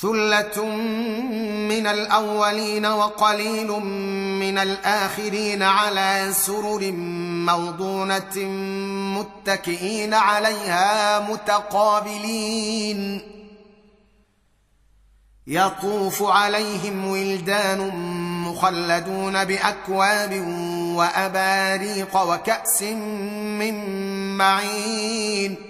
ثله من الاولين وقليل من الاخرين على سرر موضونه متكئين عليها متقابلين يطوف عليهم ولدان مخلدون باكواب واباريق وكاس من معين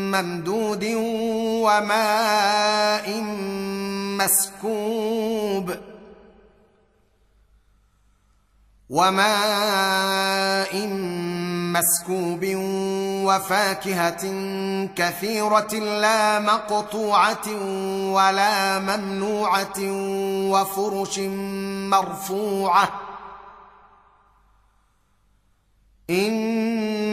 ممدود وماء مسكوب وماء مسكوب وفاكهة كثيرة لا مقطوعة ولا ممنوعة وفرش مرفوعة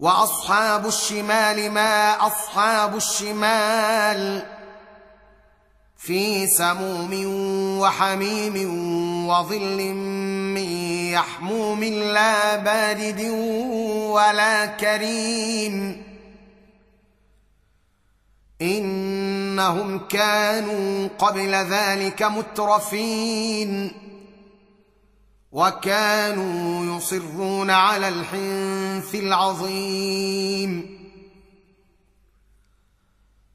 وأصحاب الشمال ما أصحاب الشمال في سموم وحميم وظل من يحموم لا بارد ولا كريم إنهم كانوا قبل ذلك مترفين وكانوا يصرون على الحنث العظيم.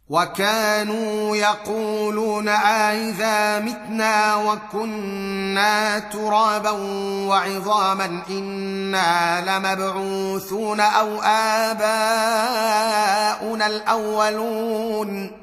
وكانوا يقولون أإذا متنا وكنا ترابا وعظاما إنا لمبعوثون أو آباؤنا الأولون.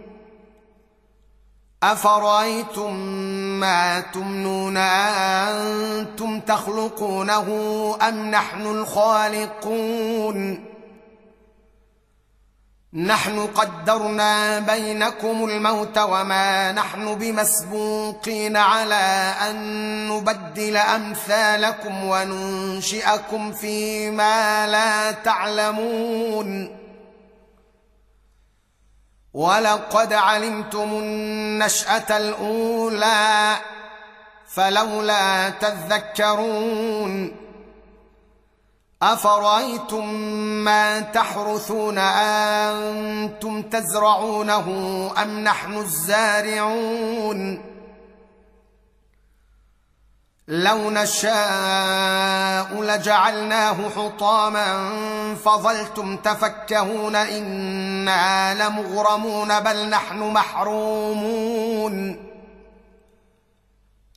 أفرأيتم ما تمنون أنتم تخلقونه أم نحن الخالقون؟ نحن قدرنا بينكم الموت وما نحن بمسبوقين على أن نبدل أمثالكم وننشئكم فيما لا تعلمون. ولقد علمتم النشأة الأولى فلولا تذكرون أفرأيتم ما تحرثون أنتم تزرعونه أم نحن الزارعون لو نشاء لجعلناه حطاما فظلتم تفكهون إنا لمغرمون بل نحن محرومون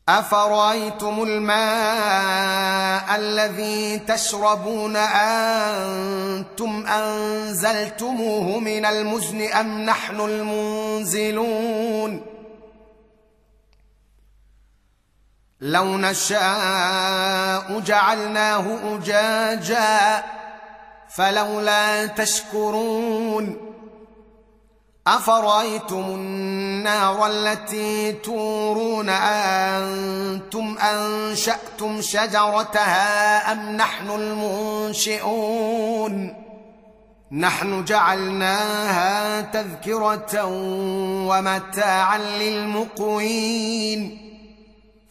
أفرأيتم الماء الذي تشربون أنتم أنزلتموه من المزن أم نحن المنزلون لو نشاء جعلناه أجاجا فلولا تشكرون أفرأيتم النار التي تورون أنتم أنشأتم شجرتها أم نحن المنشئون نحن جعلناها تذكرة ومتاعا للمقوين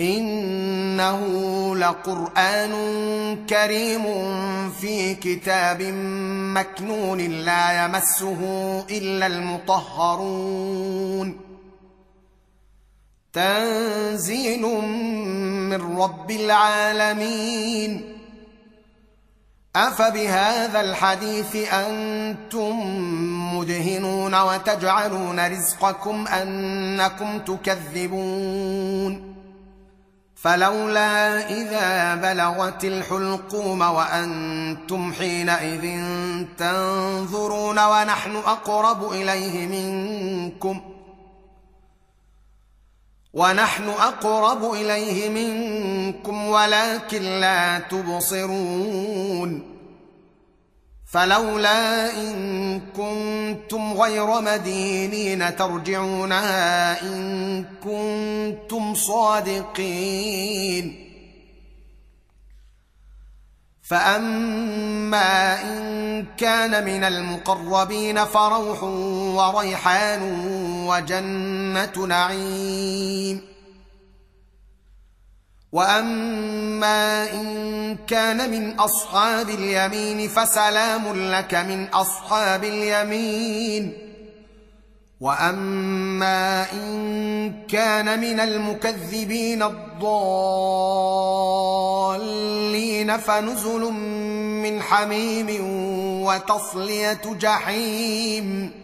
إنه لقرآن كريم في كتاب مكنون لا يمسه إلا المطهرون. تنزيل من رب العالمين. أفبهذا الحديث أنتم مدهنون وتجعلون رزقكم أنكم تكذبون. فلولا إذا بلغت الحلقوم وأنتم حينئذ تنظرون ونحن أقرب إليه منكم ۖ ونحن أقرب إليه منكم ولكن لا تبصرون فلولا إن كنتم غير مدينين ترجعونها إن كنتم صادقين. فأما إن كان من المقربين فروح وريحان وجنة نعيم. واما ان كان من اصحاب اليمين فسلام لك من اصحاب اليمين واما ان كان من المكذبين الضالين فنزل من حميم وتصليه جحيم